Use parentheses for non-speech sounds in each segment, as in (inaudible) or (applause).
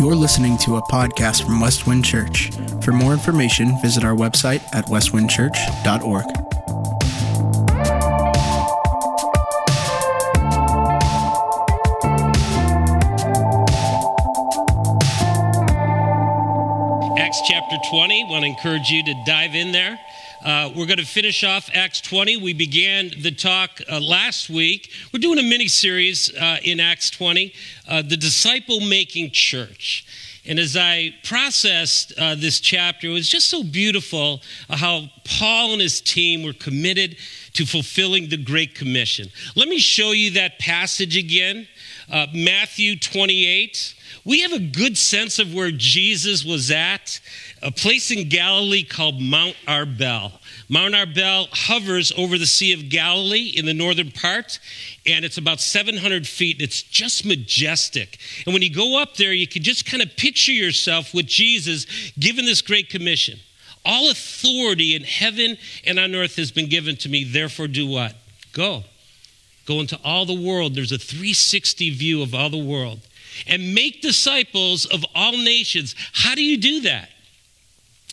You're listening to a podcast from Westwind Church. For more information, visit our website at westwindchurch.org. Acts chapter 20. Want to encourage you to dive in there. Uh, we're going to finish off Acts 20. We began the talk uh, last week. We're doing a mini series uh, in Acts 20, uh, the disciple making church. And as I processed uh, this chapter, it was just so beautiful uh, how Paul and his team were committed to fulfilling the Great Commission. Let me show you that passage again Matthew 28 we have a good sense of where Jesus was at, a place in Galilee called Mount Arbel. Mount Arbel hovers over the Sea of Galilee in the northern part, and it's about 700 feet. It's just majestic. And when you go up there, you can just kind of picture yourself with Jesus given this great commission. All authority in heaven and on earth has been given to me, therefore, do what? Go. Go into all the world. There's a 360 view of all the world and make disciples of all nations. How do you do that?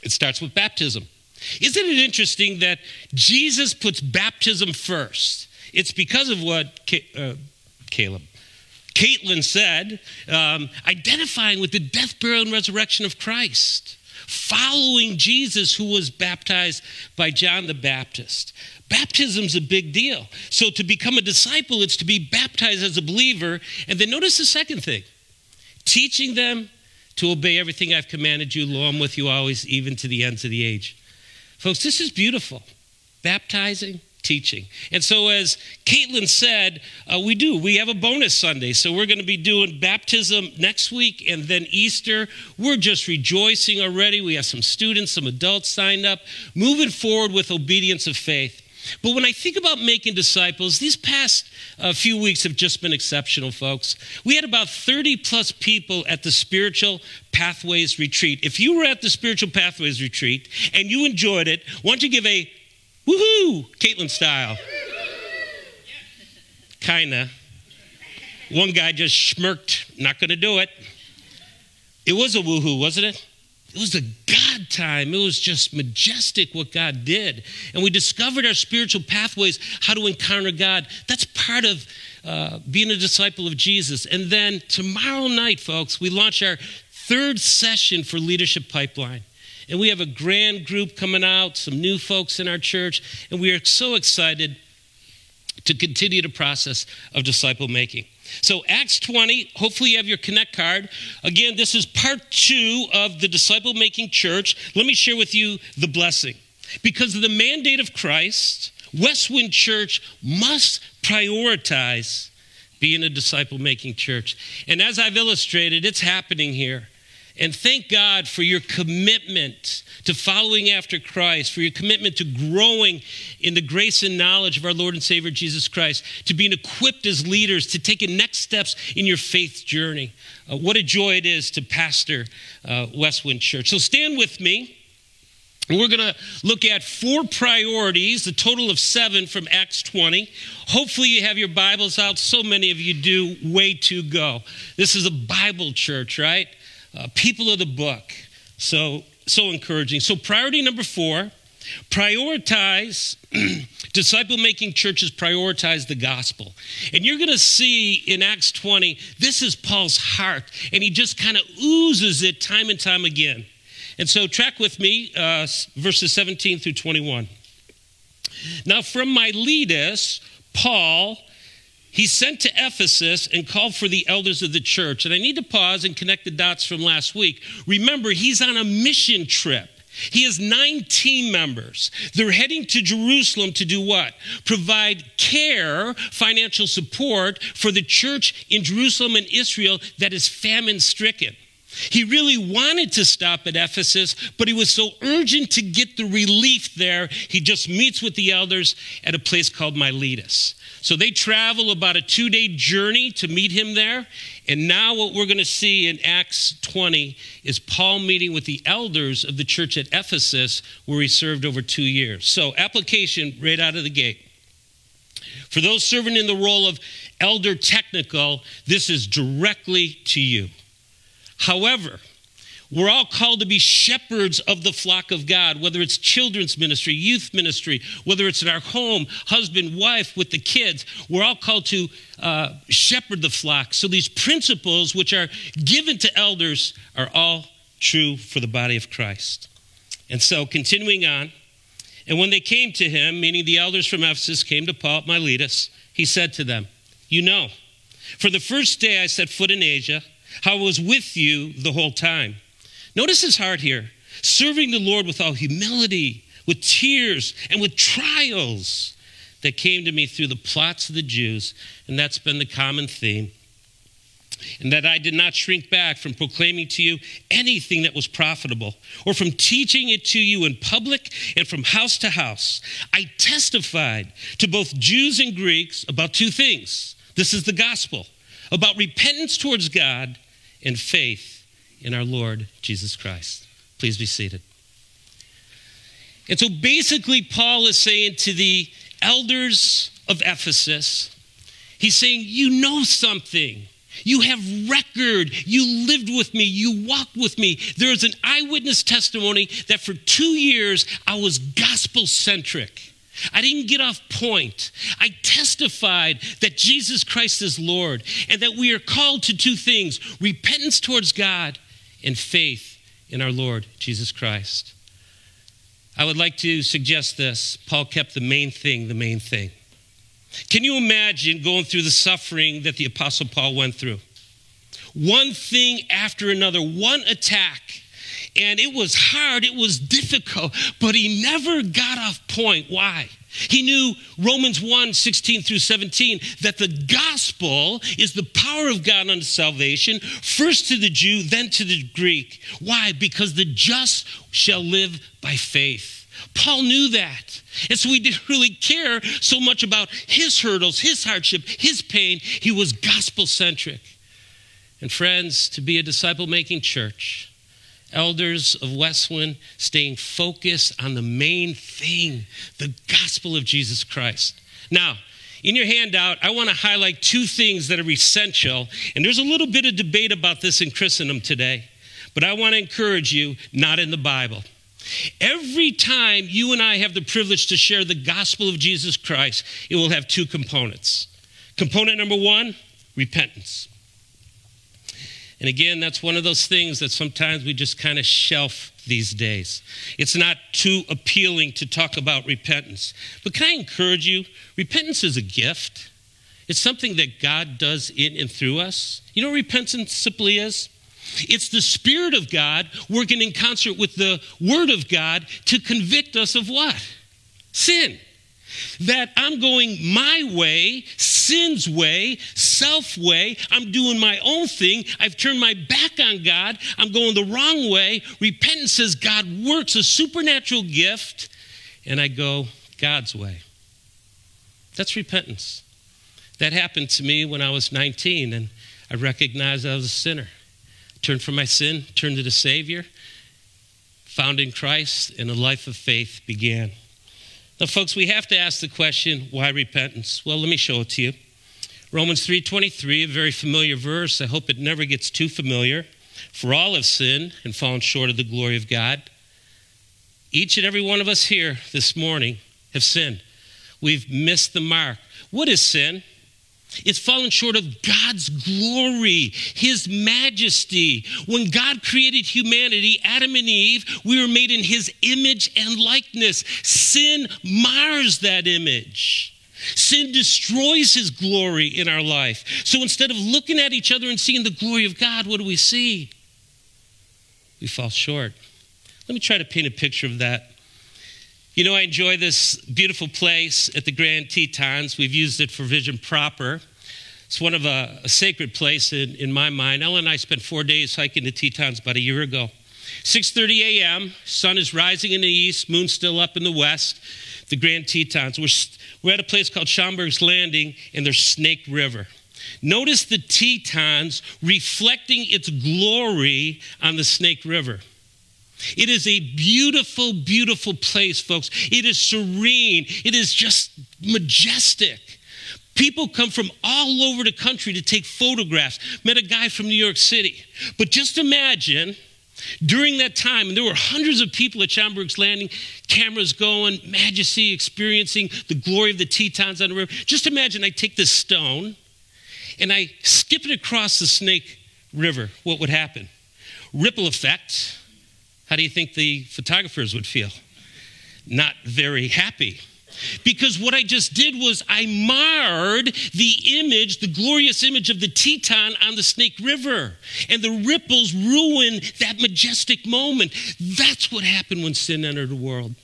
It starts with baptism. Isn't it interesting that Jesus puts baptism first? It's because of what uh, Caleb, Caitlin said, um, identifying with the death, burial, and resurrection of Christ, following Jesus, who was baptized by John the Baptist. Baptism's a big deal. So to become a disciple, it's to be baptized as a believer. And then notice the second thing teaching them to obey everything I've commanded you. Lo, I'm with you always, even to the ends of the age. Folks, this is beautiful. Baptizing, teaching. And so, as Caitlin said, uh, we do. We have a bonus Sunday. So, we're going to be doing baptism next week and then Easter. We're just rejoicing already. We have some students, some adults signed up, moving forward with obedience of faith. But when I think about making disciples, these past uh, few weeks have just been exceptional, folks. We had about 30 plus people at the Spiritual Pathways Retreat. If you were at the Spiritual Pathways Retreat and you enjoyed it, why don't you give a woohoo, Caitlin style? Kinda. One guy just smirked, not gonna do it. It was a woohoo, wasn't it? It was a God time. It was just majestic what God did. And we discovered our spiritual pathways, how to encounter God. That's part of uh, being a disciple of Jesus. And then tomorrow night, folks, we launch our third session for Leadership Pipeline. And we have a grand group coming out, some new folks in our church, and we are so excited to continue the process of disciple making. So, Acts 20, hopefully you have your Connect card. Again, this is part two of the disciple making church. Let me share with you the blessing. Because of the mandate of Christ, Westwind Church must prioritize being a disciple making church. And as I've illustrated, it's happening here. And thank God for your commitment to following after Christ, for your commitment to growing in the grace and knowledge of our Lord and Savior Jesus Christ, to being equipped as leaders, to taking next steps in your faith journey. Uh, what a joy it is to pastor uh, Westwind Church. So stand with me. We're going to look at four priorities, the total of seven from Acts 20. Hopefully, you have your Bibles out. So many of you do. Way to go. This is a Bible church, right? Uh, people of the book. So, so encouraging. So, priority number four prioritize (clears throat) disciple making churches prioritize the gospel and you're going to see in acts 20 this is paul's heart and he just kind of oozes it time and time again and so track with me uh, verses 17 through 21 now from miletus paul he sent to Ephesus and called for the elders of the church. And I need to pause and connect the dots from last week. Remember, he's on a mission trip. He has nine team members. They're heading to Jerusalem to do what? Provide care, financial support for the church in Jerusalem and Israel that is famine stricken. He really wanted to stop at Ephesus, but he was so urgent to get the relief there, he just meets with the elders at a place called Miletus. So they travel about a two day journey to meet him there. And now, what we're going to see in Acts 20 is Paul meeting with the elders of the church at Ephesus, where he served over two years. So, application right out of the gate. For those serving in the role of elder technical, this is directly to you. However, we're all called to be shepherds of the flock of God, whether it's children's ministry, youth ministry, whether it's in our home, husband, wife, with the kids. We're all called to uh, shepherd the flock. So these principles, which are given to elders, are all true for the body of Christ. And so, continuing on, and when they came to him, meaning the elders from Ephesus came to Paul at Miletus, he said to them, You know, for the first day I set foot in Asia, how I was with you the whole time Notice his heart here serving the Lord with all humility, with tears, and with trials that came to me through the plots of the Jews. And that's been the common theme. And that I did not shrink back from proclaiming to you anything that was profitable, or from teaching it to you in public and from house to house. I testified to both Jews and Greeks about two things. This is the gospel about repentance towards God and faith in our Lord Jesus Christ. Please be seated. And so basically, Paul is saying to the elders of Ephesus, he's saying, You know something. You have record. You lived with me. You walked with me. There is an eyewitness testimony that for two years I was gospel centric. I didn't get off point. I testified that Jesus Christ is Lord and that we are called to two things repentance towards God and faith in our Lord Jesus Christ. I would like to suggest this. Paul kept the main thing the main thing. Can you imagine going through the suffering that the Apostle Paul went through? One thing after another, one attack. And it was hard, it was difficult, but he never got off point. Why? He knew Romans 1 16 through 17 that the gospel is the power of God unto salvation, first to the Jew, then to the Greek. Why? Because the just shall live by faith. Paul knew that. And so he didn't really care so much about his hurdles, his hardship, his pain. He was gospel centric. And friends, to be a disciple making church, elders of Westwind staying focused on the main thing the gospel of Jesus Christ. Now, in your handout, I want to highlight two things that are essential. And there's a little bit of debate about this in Christendom today, but I want to encourage you not in the Bible. Every time you and I have the privilege to share the gospel of Jesus Christ, it will have two components. Component number one repentance. And again, that's one of those things that sometimes we just kind of shelf these days. It's not too appealing to talk about repentance. But can I encourage you? Repentance is a gift, it's something that God does in and through us. You know what repentance simply is? It's the Spirit of God working in concert with the Word of God to convict us of what? Sin that I'm going my way, sin's way, self way. I'm doing my own thing. I've turned my back on God. I'm going the wrong way. Repentance says God works a supernatural gift, and I go God's way. That's repentance. That happened to me when I was 19, and I recognized I was a sinner. Turned from my sin, turned to the Savior, found in Christ, and a life of faith began. Now, folks, we have to ask the question, why repentance? Well, let me show it to you. Romans 3:23, a very familiar verse. I hope it never gets too familiar. For all have sinned and fallen short of the glory of God. Each and every one of us here this morning have sinned. We've missed the mark. What is sin? It's fallen short of God's glory, His majesty. When God created humanity, Adam and Eve, we were made in His image and likeness. Sin mars that image. Sin destroys His glory in our life. So instead of looking at each other and seeing the glory of God, what do we see? We fall short. Let me try to paint a picture of that. You know, I enjoy this beautiful place at the Grand Tetons. We've used it for Vision Proper. It's one of a, a sacred place in, in my mind. Ellen and I spent four days hiking the Tetons about a year ago. 6.30 a.m., sun is rising in the east, moon still up in the west, the Grand Tetons. We're, we're at a place called Schwabacher's Landing, and there's Snake River. Notice the Tetons reflecting its glory on the Snake River. It is a beautiful, beautiful place, folks. It is serene. It is just majestic. People come from all over the country to take photographs. Met a guy from New York City. But just imagine during that time, and there were hundreds of people at Schwabacher's Landing, cameras going, majesty, experiencing the glory of the Tetons on the river. Just imagine I take this stone and I skip it across the Snake River. What would happen? Ripple effect. How do you think the photographers would feel? Not very happy. Because what I just did was I marred the image, the glorious image of the Teton on the Snake River. And the ripples ruined that majestic moment. That's what happened when sin entered the world.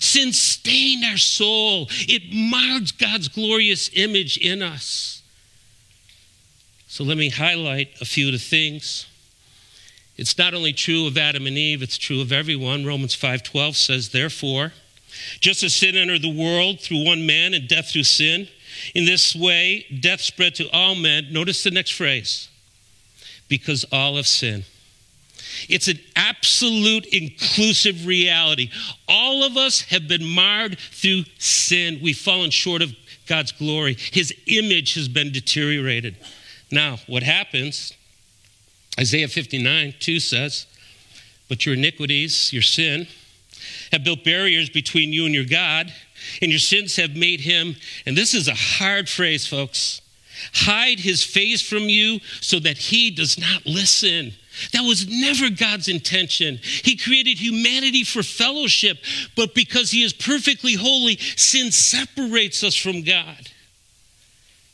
Sin stained our soul, it marred God's glorious image in us. So let me highlight a few of the things. It's not only true of Adam and Eve, it's true of everyone. Romans 5:12 says, "Therefore, just as sin entered the world through one man and death through sin, in this way death spread to all men. Notice the next phrase because all have sinned. It's an absolute inclusive reality. All of us have been marred through sin. We've fallen short of God's glory. His image has been deteriorated. Now, what happens? Isaiah 59 2 says, But your iniquities, your sin, have built barriers between you and your God, and your sins have made him, and this is a hard phrase, folks, hide his face from you so that he does not listen. That was never God's intention. He created humanity for fellowship, but because he is perfectly holy, sin separates us from God.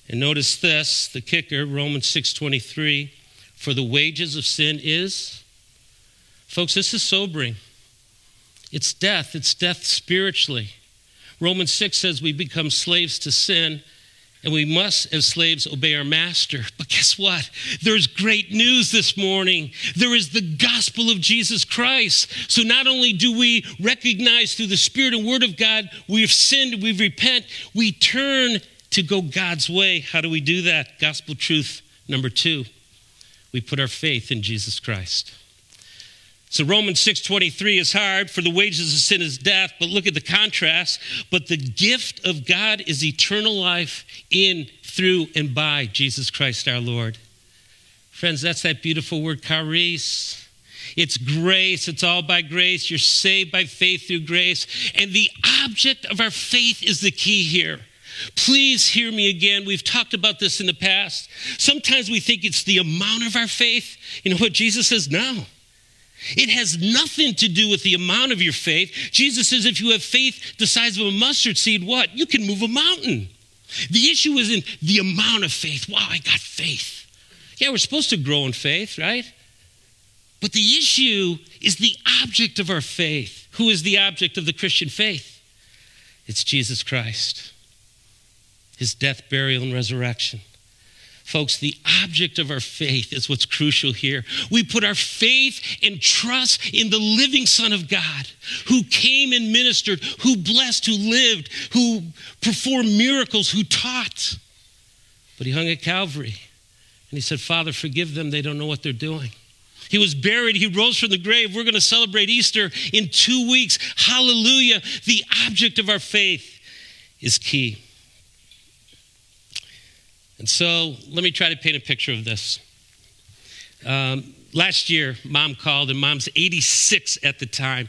And notice this, the kicker, Romans 6:23, for the wages of sin is Folks, this is sobering. It's death, it's death spiritually. Romans 6 says we become slaves to sin and we must, as slaves, obey our master. But guess what? There's great news this morning. There is the gospel of Jesus Christ. So not only do we recognize through the Spirit and Word of God we've sinned, we've repent, we turn to go God's way. How do we do that? Gospel truth number two we put our faith in Jesus Christ. So Romans 6:23 is hard for the wages of sin is death, but look at the contrast, but the gift of God is eternal life in through and by Jesus Christ our Lord. Friends, that's that beautiful word charis. It's grace. It's all by grace. You're saved by faith through grace. And the object of our faith is the key here. Please hear me again. We've talked about this in the past. Sometimes we think it's the amount of our faith. You know what Jesus says? No. It has nothing to do with the amount of your faith. Jesus says if you have faith the size of a mustard seed, what? You can move a mountain. The issue isn't the amount of faith. Wow, I got faith. Yeah, we're supposed to grow in faith, right? But the issue is the object of our faith. Who is the object of the Christian faith? It's Jesus Christ, his death, burial, and resurrection. Folks, the object of our faith is what's crucial here. We put our faith and trust in the living Son of God who came and ministered, who blessed, who lived, who performed miracles, who taught. But he hung at Calvary and he said, Father, forgive them. They don't know what they're doing. He was buried. He rose from the grave. We're going to celebrate Easter in two weeks. Hallelujah. The object of our faith is key. And so let me try to paint a picture of this. Um, last year, mom called, and mom's 86 at the time.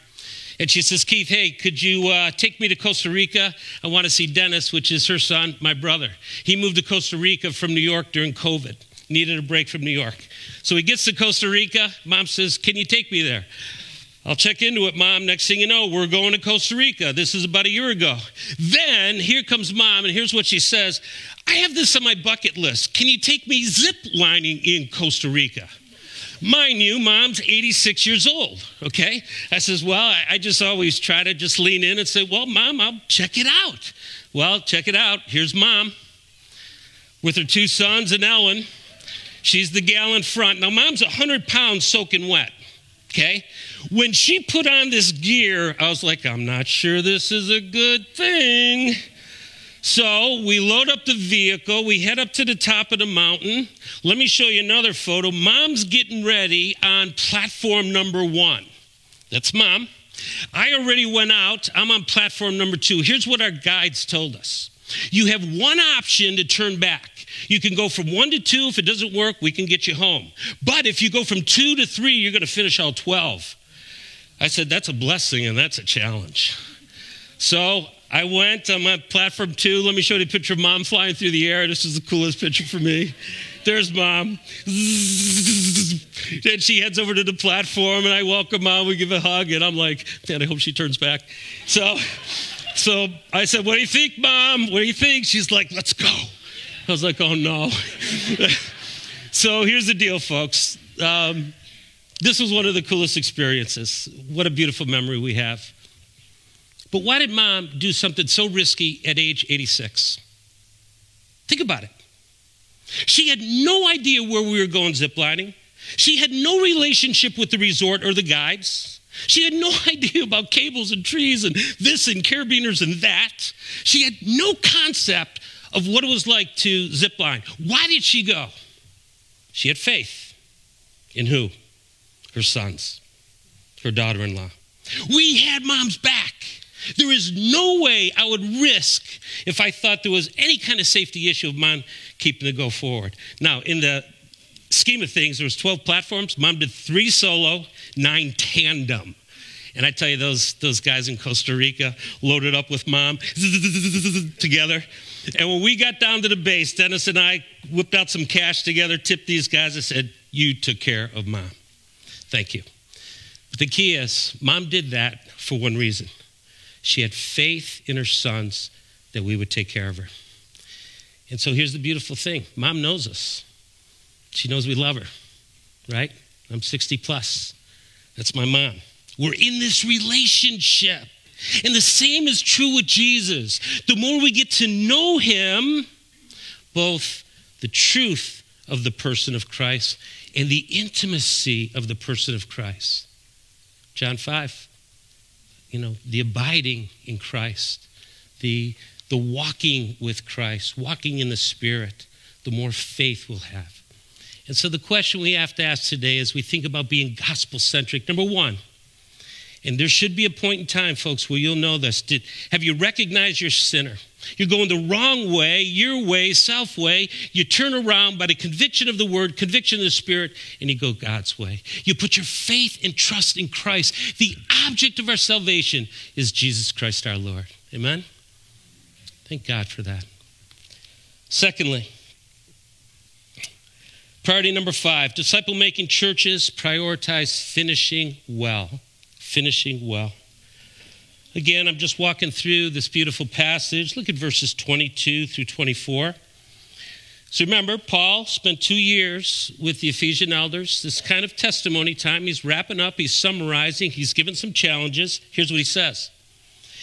And she says, Keith, hey, could you uh, take me to Costa Rica? I want to see Dennis, which is her son, my brother. He moved to Costa Rica from New York during COVID, needed a break from New York. So he gets to Costa Rica. Mom says, Can you take me there? I'll check into it, mom. Next thing you know, we're going to Costa Rica. This is about a year ago. Then here comes mom, and here's what she says I have this on my bucket list. Can you take me zip lining in Costa Rica? Mind you, mom's 86 years old, okay? I says, Well, I just always try to just lean in and say, Well, mom, I'll check it out. Well, check it out. Here's mom with her two sons and Ellen. She's the gal in front. Now, mom's 100 pounds soaking wet okay? When she put on this gear, I was like, I'm not sure this is a good thing. So we load up the vehicle, we head up to the top of the mountain. Let me show you another photo. Mom's getting ready on platform number one. That's mom. I already went out, I'm on platform number two. Here's what our guides told us You have one option to turn back. You can go from one to two. If it doesn't work, we can get you home. But if you go from two to three, you're going to finish all 12. I said, That's a blessing and that's a challenge. So I went on my platform two. Let me show you a picture of mom flying through the air. This is the coolest picture for me. There's mom. (laughs) And she heads over to the platform, and I welcome mom. We give a hug, and I'm like, man, I hope she turns back. So, so I said, what do you think, mom? What do you think? She's like, let's go. I was like, oh no. (laughs) so here's the deal, folks. Um, this was one of the coolest experiences. What a beautiful memory we have. But why did mom do something so risky at age 86? Think about it. She had no idea where we were going ziplining. She had no relationship with the resort or the guides. She had no (laughs) idea about cables and trees and this and carabiners and that. She had no concept of what it was like to zipline. Why did she go? She had faith in who? Her sons, her daughter in law. We had mom's back. There is no way I would risk if I thought there was any kind of safety issue of mom keeping the go forward. Now, in the scheme of things, there was 12 platforms. Mom did three solo, nine tandem. And I tell you, those, those guys in Costa Rica loaded up with mom (laughs) together. And when we got down to the base, Dennis and I whipped out some cash together, tipped these guys, and said, You took care of mom. Thank you. But the key is, mom did that for one reason she had faith in her sons that we would take care of her. And so here's the beautiful thing mom knows us. She knows we love her, right? I'm 60 plus. That's my mom. We're in this relationship. And the same is true with Jesus. The more we get to know him, both the truth of the person of Christ and the intimacy of the person of Christ. John 5 you know, the abiding in Christ, the, the walking with Christ, walking in the Spirit, the more faith we'll have. And so the question we have to ask today as we think about being gospel centric, number one, and there should be a point in time, folks, where you'll know this. Did, have you recognized your sinner? You're going the wrong way, your way, self way. You turn around by the conviction of the word, conviction of the spirit, and you go God's way. You put your faith and trust in Christ. The object of our salvation is Jesus Christ our Lord. Amen? Thank God for that. Secondly, priority number five disciple making churches prioritize finishing well finishing well. Again, I'm just walking through this beautiful passage. Look at verses 22 through 24. So remember, Paul spent two years with the Ephesian elders, this kind of testimony time. He's wrapping up, he's summarizing, he's given some challenges. Here's what he says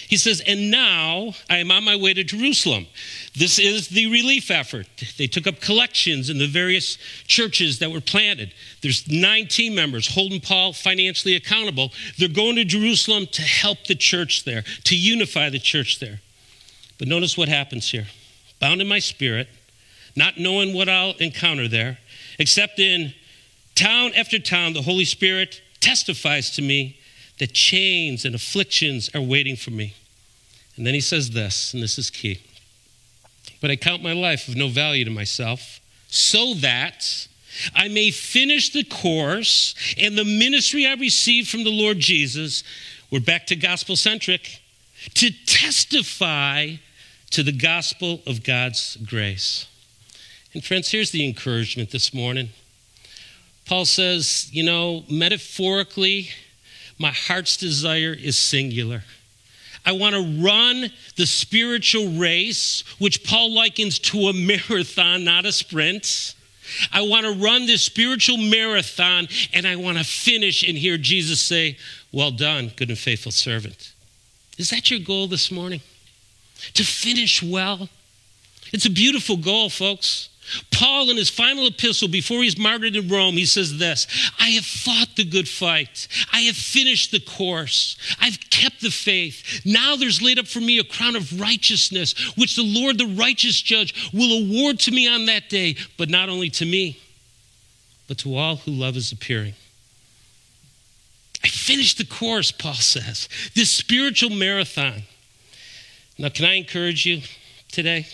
he says, And now I am on my way to Jerusalem. This is the relief effort. They took up collections in the various churches that were planted. There's nine team members holding Paul financially accountable. They're going to Jerusalem to help the church there, to unify the church there. But notice what happens here. Bound in my spirit, not knowing what I'll encounter there, except in town after town, the Holy Spirit testifies to me that chains and afflictions are waiting for me. And then he says this, and this is key. But I count my life of no value to myself, so that I may finish the course and the ministry I received from the Lord Jesus. We're back to gospel centric to testify to the gospel of God's grace. And friends, here's the encouragement this morning. Paul says, you know, metaphorically, my heart's desire is singular. I want to run the spiritual race, which Paul likens to a marathon, not a sprint. I want to run this spiritual marathon and I want to finish and hear Jesus say, Well done, good and faithful servant. Is that your goal this morning? To finish well? It's a beautiful goal, folks. Paul, in his final epistle before he's martyred in Rome, he says this I have fought the good fight. I have finished the course. I've kept the faith. Now there's laid up for me a crown of righteousness, which the Lord, the righteous judge, will award to me on that day, but not only to me, but to all who love his appearing. I finished the course, Paul says, this spiritual marathon. Now, can I encourage you? today?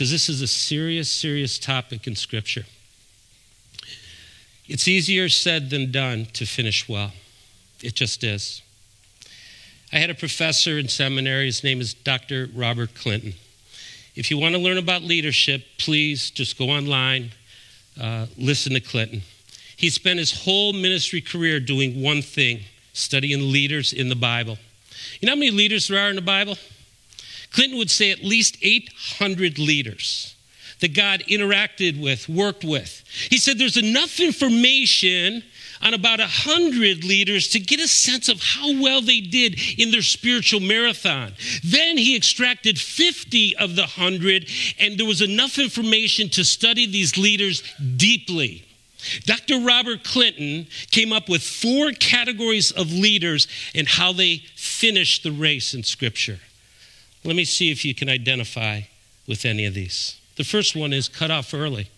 Because this is a serious, serious topic in Scripture. It's easier said than done to finish well. It just is. I had a professor in seminary. His name is Dr. Robert Clinton. If you want to learn about leadership, please just go online, uh, listen to Clinton. He spent his whole ministry career doing one thing studying leaders in the Bible. You know how many leaders there are in the Bible? Clinton would say at least 800 leaders that God interacted with, worked with. He said there's enough information on about 100 leaders to get a sense of how well they did in their spiritual marathon. Then he extracted 50 of the 100, and there was enough information to study these leaders deeply. Dr. Robert Clinton came up with four categories of leaders and how they finished the race in Scripture. Let me see if you can identify with any of these. The first one is cut off early.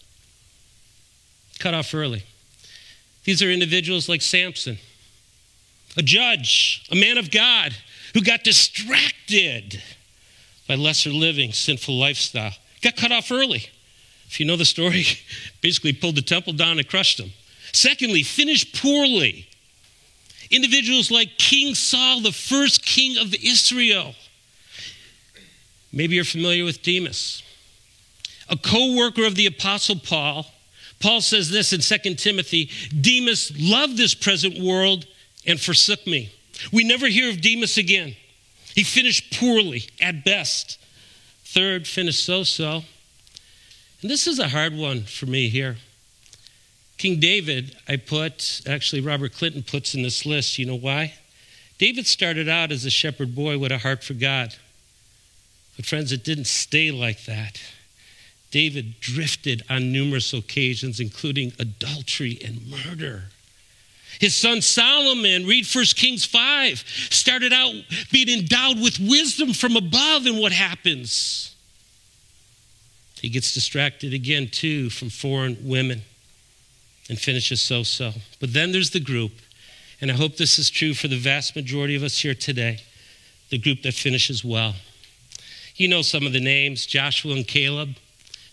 Cut off early. These are individuals like Samson, a judge, a man of God who got distracted by lesser living, sinful lifestyle. Got cut off early. If you know the story, (laughs) basically pulled the temple down and crushed them. Secondly, finished poorly. Individuals like King Saul, the first king of Israel. Maybe you're familiar with Demas, a co worker of the Apostle Paul Paul says this in 2 Timothy Demas loved this present world and forsook me. We never hear of Demas again. He finished poorly at best. Third, finished so so. And this is a hard one for me here. King David, I put, actually, Robert Clinton puts in this list. You know why? David started out as a shepherd boy with a heart for God. But, friends, it didn't stay like that. David drifted on numerous occasions, including adultery and murder. His son Solomon, read 1 Kings 5, started out being endowed with wisdom from above, and what happens? He gets distracted again, too, from foreign women and finishes so so. But then there's the group, and I hope this is true for the vast majority of us here today the group that finishes well. You know some of the names Joshua and Caleb.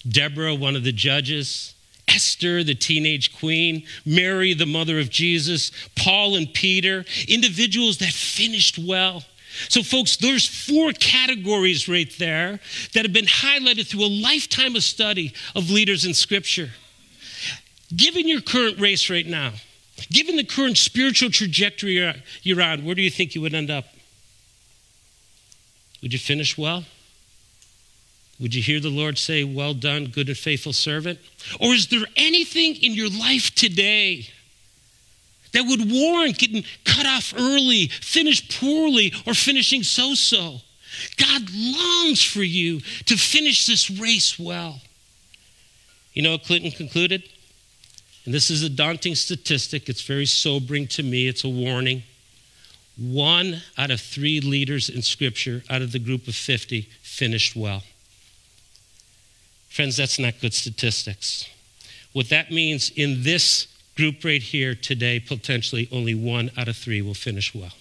Deborah, one of the judges, Esther, the teenage queen, Mary, the mother of Jesus, Paul and Peter, individuals that finished well. So, folks, there's four categories right there that have been highlighted through a lifetime of study of leaders in Scripture. Given your current race right now, given the current spiritual trajectory you're on, where do you think you would end up? Would you finish well? Would you hear the Lord say, Well done, good and faithful servant? Or is there anything in your life today that would warrant getting cut off early, finished poorly, or finishing so so? God longs for you to finish this race well. You know what Clinton concluded? And this is a daunting statistic. It's very sobering to me. It's a warning. One out of three leaders in Scripture out of the group of 50 finished well. Friends, that's not good statistics. What that means in this group right here today, potentially only one out of three will finish well.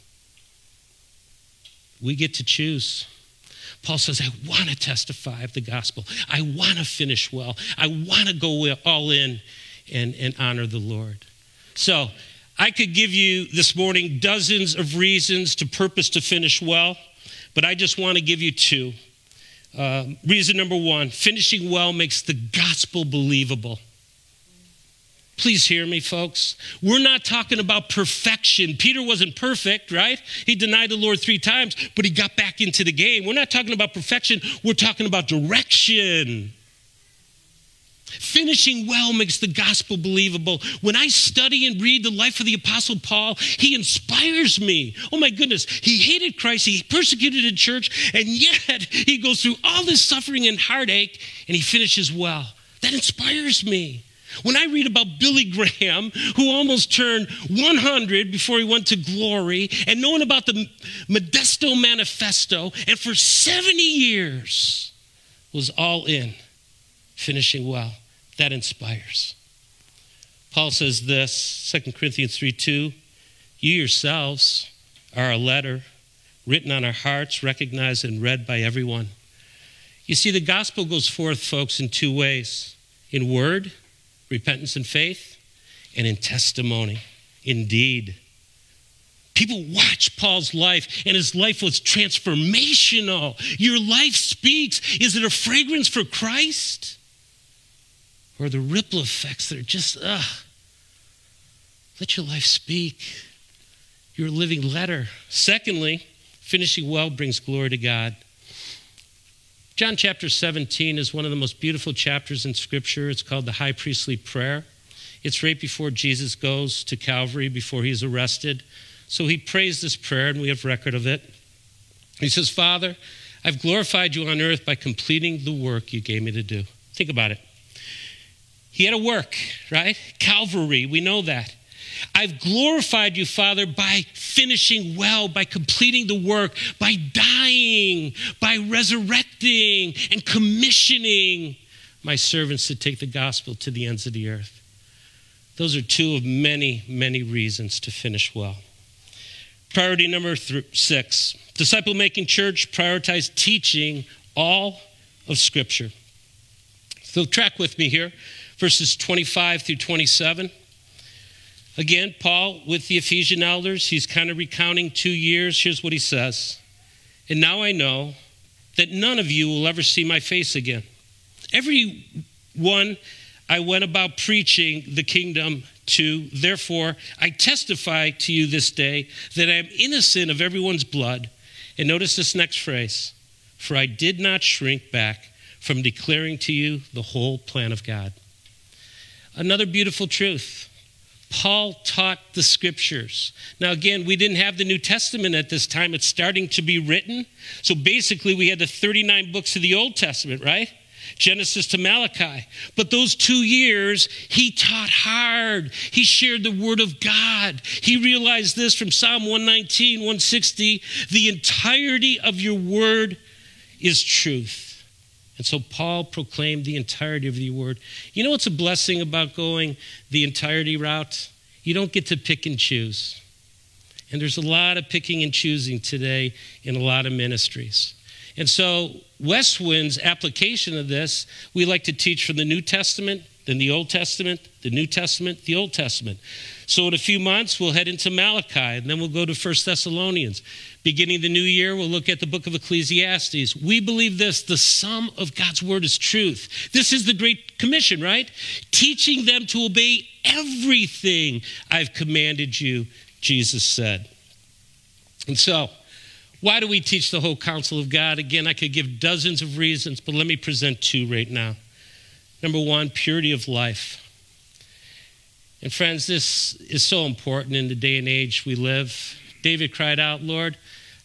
We get to choose. Paul says, I want to testify of the gospel. I want to finish well. I want to go all in and, and honor the Lord. So, I could give you this morning dozens of reasons to purpose to finish well, but I just want to give you two. Uh, reason number one finishing well makes the gospel believable. Please hear me, folks. We're not talking about perfection. Peter wasn't perfect, right? He denied the Lord three times, but he got back into the game. We're not talking about perfection, we're talking about direction. Finishing well makes the gospel believable. When I study and read the life of the Apostle Paul, he inspires me. Oh my goodness, he hated Christ, he persecuted the church, and yet he goes through all this suffering and heartache and he finishes well. That inspires me. When I read about Billy Graham, who almost turned 100 before he went to glory, and knowing about the Modesto Manifesto, and for 70 years was all in finishing well. That inspires. Paul says this, 2 Corinthians 3 2, you yourselves are a letter written on our hearts, recognized and read by everyone. You see, the gospel goes forth, folks, in two ways in word, repentance and faith, and in testimony, indeed. People watch Paul's life, and his life was transformational. Your life speaks. Is it a fragrance for Christ? Or the ripple effects that are just, ugh. Let your life speak. You're a living letter. Secondly, finishing well brings glory to God. John chapter 17 is one of the most beautiful chapters in Scripture. It's called the High Priestly Prayer. It's right before Jesus goes to Calvary, before he's arrested. So he prays this prayer, and we have record of it. He says, Father, I've glorified you on earth by completing the work you gave me to do. Think about it. He had a work, right? Calvary, we know that. I've glorified you, Father, by finishing well, by completing the work, by dying, by resurrecting and commissioning my servants to take the gospel to the ends of the earth. Those are two of many, many reasons to finish well. Priority number th- six disciple making church prioritize teaching all of Scripture. So, track with me here, verses 25 through 27. Again, Paul with the Ephesian elders, he's kind of recounting two years. Here's what he says And now I know that none of you will ever see my face again. Every one I went about preaching the kingdom to, therefore, I testify to you this day that I am innocent of everyone's blood. And notice this next phrase For I did not shrink back from declaring to you the whole plan of God. Another beautiful truth Paul taught the scriptures. Now, again, we didn't have the New Testament at this time. It's starting to be written. So basically, we had the 39 books of the Old Testament, right? Genesis to Malachi. But those two years, he taught hard. He shared the word of God. He realized this from Psalm 119, 160 the entirety of your word is truth. And so Paul proclaimed the entirety of the word. You know what's a blessing about going the entirety route? You don't get to pick and choose. And there's a lot of picking and choosing today in a lot of ministries. And so, Westwind's application of this, we like to teach from the New Testament, then the Old Testament, the New Testament, the Old Testament. So, in a few months, we'll head into Malachi, and then we'll go to First Thessalonians. Beginning the new year, we'll look at the book of Ecclesiastes. We believe this the sum of God's word is truth. This is the Great Commission, right? Teaching them to obey everything I've commanded you, Jesus said. And so, why do we teach the whole counsel of God? Again, I could give dozens of reasons, but let me present two right now. Number one, purity of life. And friends, this is so important in the day and age we live. David cried out, Lord,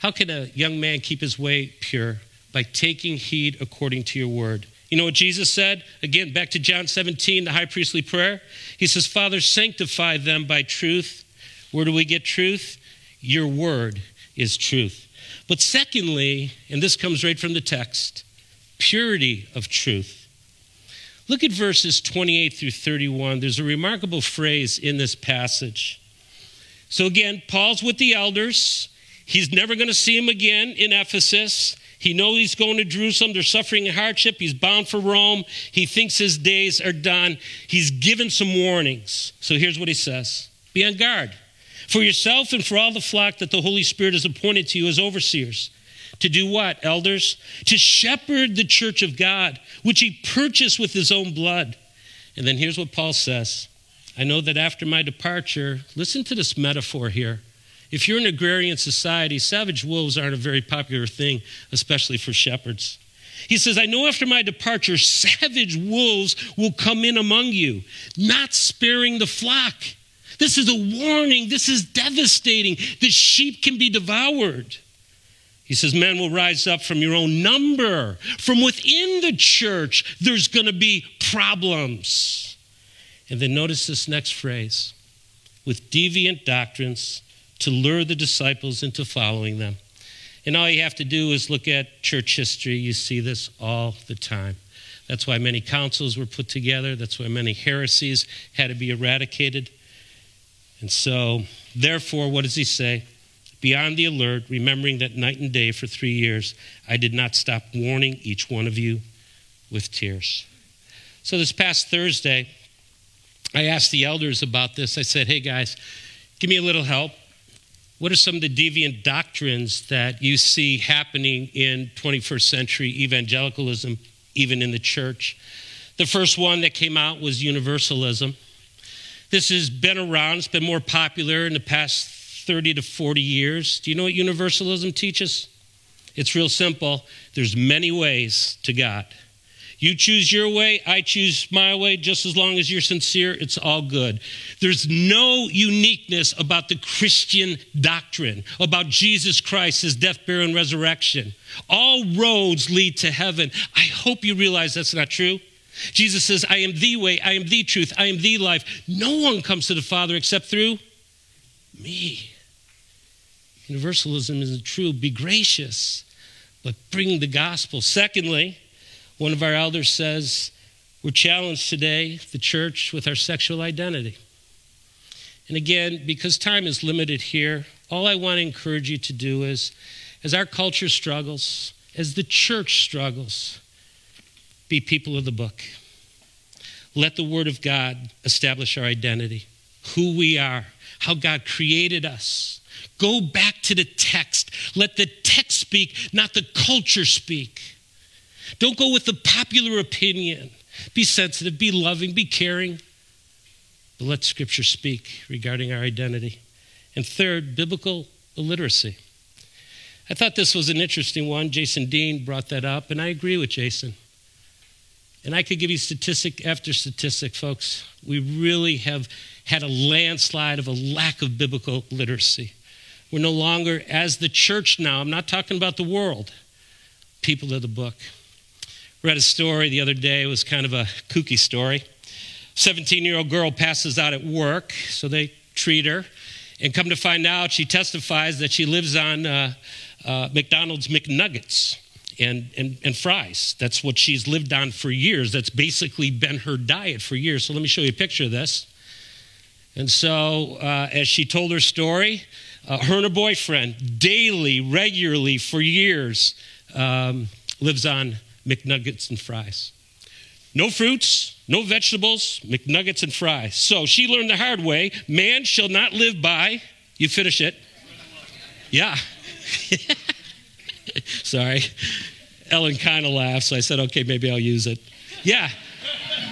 how can a young man keep his way pure? By taking heed according to your word. You know what Jesus said? Again, back to John 17, the high priestly prayer. He says, Father, sanctify them by truth. Where do we get truth? Your word is truth. But secondly, and this comes right from the text, purity of truth. Look at verses 28 through 31. There's a remarkable phrase in this passage. So again, Paul's with the elders. He's never going to see him again in Ephesus. He knows he's going to Jerusalem. They're suffering hardship. He's bound for Rome. He thinks his days are done. He's given some warnings. So here's what he says Be on guard for yourself and for all the flock that the Holy Spirit has appointed to you as overseers. To do what, elders? To shepherd the church of God, which he purchased with his own blood. And then here's what Paul says I know that after my departure, listen to this metaphor here. If you're an agrarian society, savage wolves aren't a very popular thing, especially for shepherds. He says, I know after my departure, savage wolves will come in among you, not sparing the flock. This is a warning. This is devastating. The sheep can be devoured. He says, Men will rise up from your own number. From within the church, there's going to be problems. And then notice this next phrase with deviant doctrines to lure the disciples into following them. And all you have to do is look at church history. You see this all the time. That's why many councils were put together. That's why many heresies had to be eradicated. And so, therefore, what does he say? Be on the alert, remembering that night and day for three years I did not stop warning each one of you with tears. So this past Thursday, I asked the elders about this. I said, hey guys, give me a little help. What are some of the deviant doctrines that you see happening in 21st century evangelicalism, even in the church? The first one that came out was universalism. This has been around, it's been more popular in the past 30 to 40 years. Do you know what universalism teaches? It's real simple. There's many ways to God. You choose your way, I choose my way, just as long as you're sincere, it's all good. There's no uniqueness about the Christian doctrine, about Jesus Christ, his death, burial, and resurrection. All roads lead to heaven. I hope you realize that's not true. Jesus says, I am the way, I am the truth, I am the life. No one comes to the Father except through me. Universalism isn't true. Be gracious, but bring the gospel. Secondly, one of our elders says, We're challenged today, the church, with our sexual identity. And again, because time is limited here, all I want to encourage you to do is, as our culture struggles, as the church struggles, be people of the book. Let the Word of God establish our identity, who we are, how God created us. Go back to the text. Let the text speak, not the culture speak. Don't go with the popular opinion. Be sensitive, be loving, be caring. But let Scripture speak regarding our identity. And third, biblical illiteracy. I thought this was an interesting one. Jason Dean brought that up, and I agree with Jason. And I could give you statistic after statistic, folks. We really have had a landslide of a lack of biblical literacy. We're no longer, as the church now, I'm not talking about the world, people of the book read a story the other day. It was kind of a kooky story. 17 year old girl passes out at work, so they treat her. And come to find out, she testifies that she lives on uh, uh, McDonald's McNuggets and, and, and fries. That's what she's lived on for years. That's basically been her diet for years. So let me show you a picture of this. And so, uh, as she told her story, uh, her and her boyfriend daily, regularly, for years, um, lives on McNuggets and fries. No fruits, no vegetables, McNuggets and fries. So she learned the hard way man shall not live by, you finish it. Yeah. (laughs) Sorry. Ellen kind of laughed, so I said, okay, maybe I'll use it. Yeah.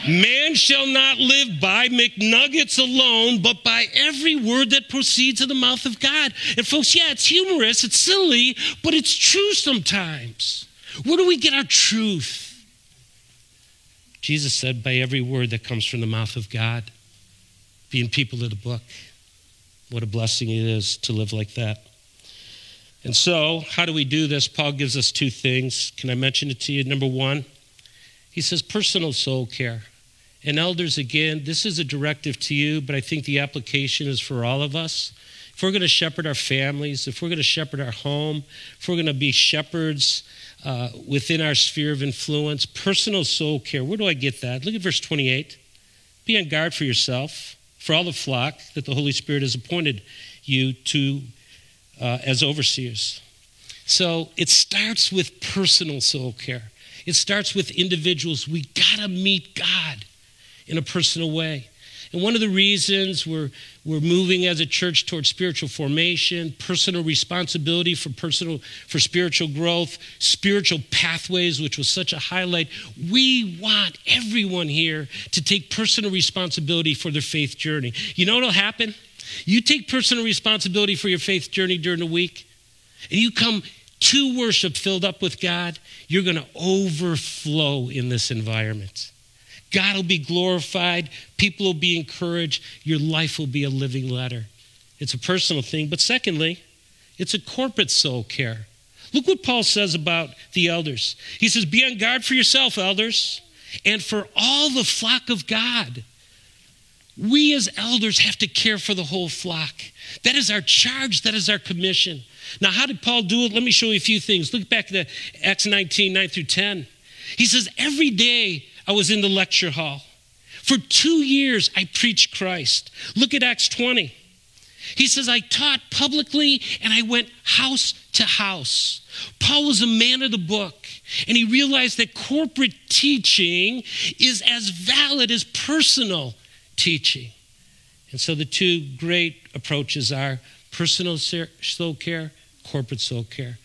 Man shall not live by McNuggets alone, but by every word that proceeds in the mouth of God. And folks, yeah, it's humorous, it's silly, but it's true sometimes. Where do we get our truth? Jesus said, by every word that comes from the mouth of God, being people of the book. What a blessing it is to live like that. And so, how do we do this? Paul gives us two things. Can I mention it to you? Number one, he says personal soul care. And elders, again, this is a directive to you, but I think the application is for all of us. If we're going to shepherd our families, if we're going to shepherd our home, if we're going to be shepherds uh, within our sphere of influence, personal soul care. Where do I get that? Look at verse 28. Be on guard for yourself, for all the flock that the Holy Spirit has appointed you to uh, as overseers. So it starts with personal soul care. It starts with individuals. We got to meet God in a personal way. And one of the reasons we're, we're moving as a church towards spiritual formation, personal responsibility for personal for spiritual growth, spiritual pathways, which was such a highlight. We want everyone here to take personal responsibility for their faith journey. You know what'll happen? You take personal responsibility for your faith journey during the week, and you come to worship filled up with God, you're going to overflow in this environment. God will be glorified, people will be encouraged, your life will be a living letter. It's a personal thing. But secondly, it's a corporate soul care. Look what Paul says about the elders. He says, Be on guard for yourself, elders, and for all the flock of God. We as elders have to care for the whole flock. That is our charge, that is our commission. Now, how did Paul do it? Let me show you a few things. Look back to Acts 19, 9 through 10. He says, Every day I was in the lecture hall. For two years, I preached Christ. Look at Acts 20. He says, I taught publicly and I went house to house. Paul was a man of the book, and he realized that corporate teaching is as valid as personal teaching. And so the two great approaches are personal soul care, corporate soul care.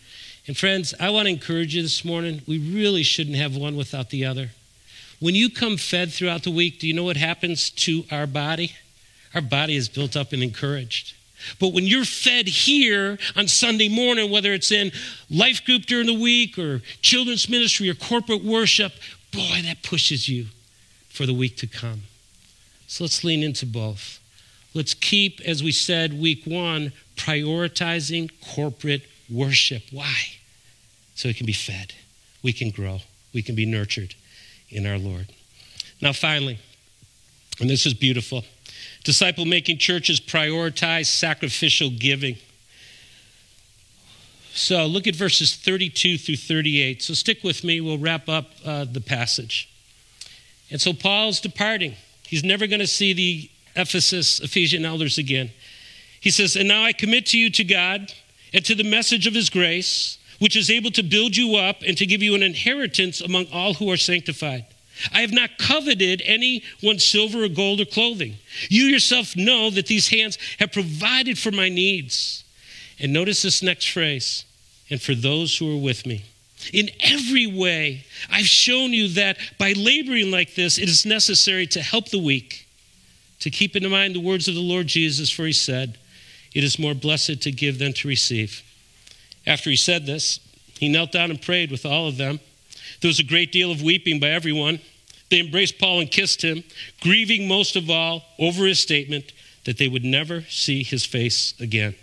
And friends, I want to encourage you this morning. We really shouldn't have one without the other. When you come fed throughout the week, do you know what happens to our body? Our body is built up and encouraged. But when you're fed here on Sunday morning, whether it's in life group during the week or children's ministry or corporate worship, boy, that pushes you for the week to come. So let's lean into both. Let's keep, as we said week one, prioritizing corporate worship. Why? So it can be fed, we can grow, we can be nurtured in our Lord. Now, finally, and this is beautiful disciple making churches prioritize sacrificial giving. So look at verses 32 through 38. So stick with me, we'll wrap up uh, the passage. And so Paul's departing. He's never going to see the Ephesus Ephesian elders again. He says, And now I commit to you to God and to the message of his grace, which is able to build you up and to give you an inheritance among all who are sanctified. I have not coveted anyone's silver or gold or clothing. You yourself know that these hands have provided for my needs. And notice this next phrase and for those who are with me. In every way, I've shown you that by laboring like this, it is necessary to help the weak, to keep in mind the words of the Lord Jesus, for he said, It is more blessed to give than to receive. After he said this, he knelt down and prayed with all of them. There was a great deal of weeping by everyone. They embraced Paul and kissed him, grieving most of all over his statement that they would never see his face again.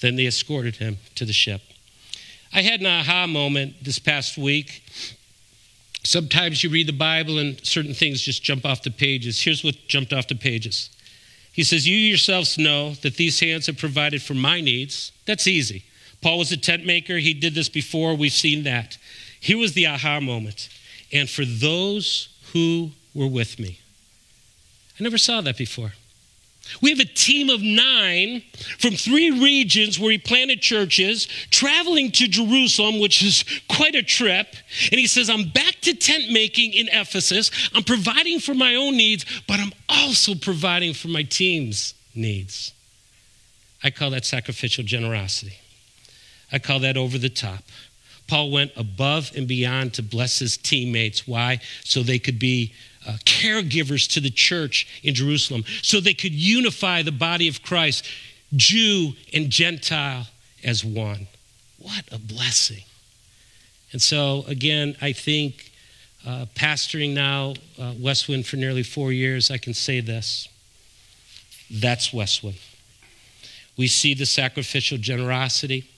Then they escorted him to the ship. I had an aha moment this past week. Sometimes you read the Bible and certain things just jump off the pages. Here's what jumped off the pages. He says, You yourselves know that these hands have provided for my needs. That's easy. Paul was a tent maker. He did this before. We've seen that. Here was the aha moment. And for those who were with me. I never saw that before. We have a team of nine from three regions where he planted churches, traveling to Jerusalem, which is quite a trip. And he says, I'm back to tent making in Ephesus. I'm providing for my own needs, but I'm also providing for my team's needs. I call that sacrificial generosity. I call that over the top. Paul went above and beyond to bless his teammates. Why? So they could be uh, caregivers to the church in Jerusalem, so they could unify the body of Christ, Jew and Gentile, as one. What a blessing. And so, again, I think uh, pastoring now uh, Westwind for nearly four years, I can say this that's Westwind. We see the sacrificial generosity.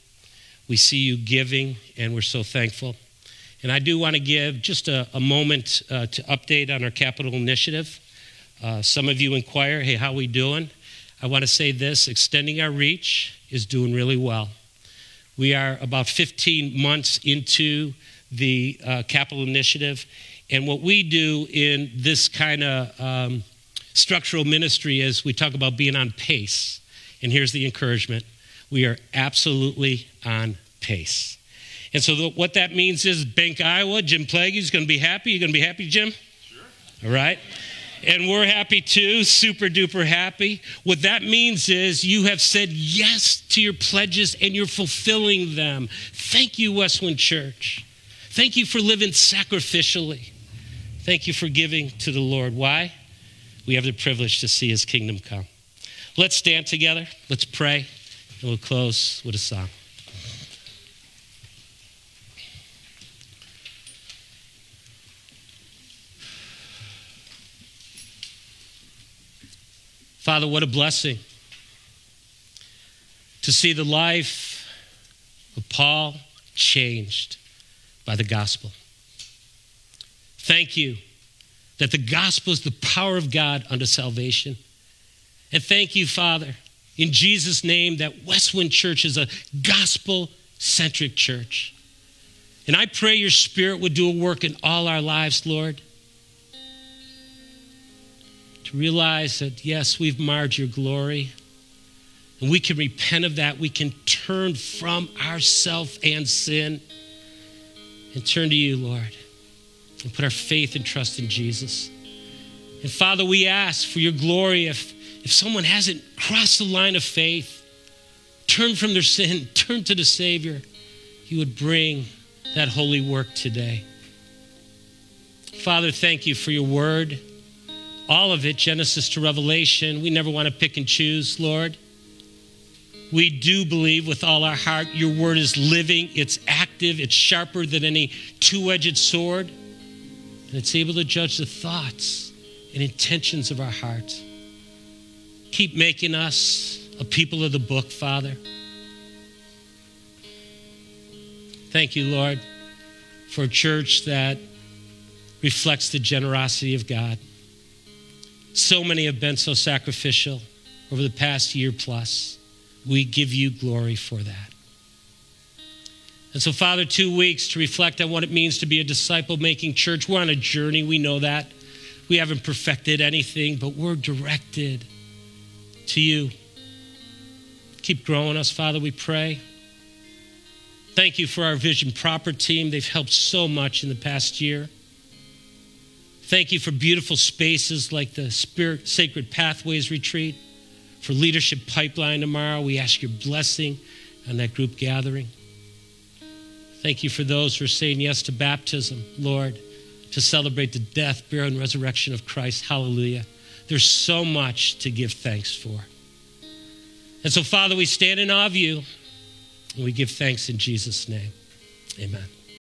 We see you giving, and we're so thankful. And I do want to give just a, a moment uh, to update on our capital initiative. Uh, some of you inquire, hey, how are we doing? I want to say this extending our reach is doing really well. We are about 15 months into the uh, capital initiative. And what we do in this kind of um, structural ministry is we talk about being on pace. And here's the encouragement we are absolutely on pace. And so, the, what that means is Bank Iowa, Jim Plague is going to be happy. You're going to be happy, Jim? Sure. All right. And we're happy too, super duper happy. What that means is you have said yes to your pledges and you're fulfilling them. Thank you, Westwind Church. Thank you for living sacrificially. Thank you for giving to the Lord. Why? We have the privilege to see his kingdom come. Let's stand together. Let's pray. And we'll close with a song. Father, what a blessing to see the life of Paul changed by the gospel. Thank you that the gospel is the power of God unto salvation. And thank you, Father, in Jesus' name that Westwind Church is a gospel centric church. And I pray your spirit would do a work in all our lives, Lord. To realize that, yes, we've marred your glory. And we can repent of that. We can turn from ourself and sin and turn to you, Lord, and put our faith and trust in Jesus. And Father, we ask for your glory if, if someone hasn't crossed the line of faith, turned from their sin, (laughs) turned to the Savior, you would bring that holy work today. Father, thank you for your word. All of it, Genesis to Revelation. We never want to pick and choose, Lord. We do believe with all our heart your word is living, it's active, it's sharper than any two edged sword, and it's able to judge the thoughts and intentions of our hearts. Keep making us a people of the book, Father. Thank you, Lord, for a church that reflects the generosity of God. So many have been so sacrificial over the past year plus. We give you glory for that. And so, Father, two weeks to reflect on what it means to be a disciple making church. We're on a journey, we know that. We haven't perfected anything, but we're directed to you. Keep growing us, Father, we pray. Thank you for our Vision Proper team. They've helped so much in the past year. Thank you for beautiful spaces like the Spirit Sacred Pathways Retreat, for Leadership Pipeline tomorrow. We ask your blessing on that group gathering. Thank you for those who are saying yes to baptism, Lord, to celebrate the death, burial, and resurrection of Christ. Hallelujah. There's so much to give thanks for. And so, Father, we stand in awe of you and we give thanks in Jesus' name. Amen.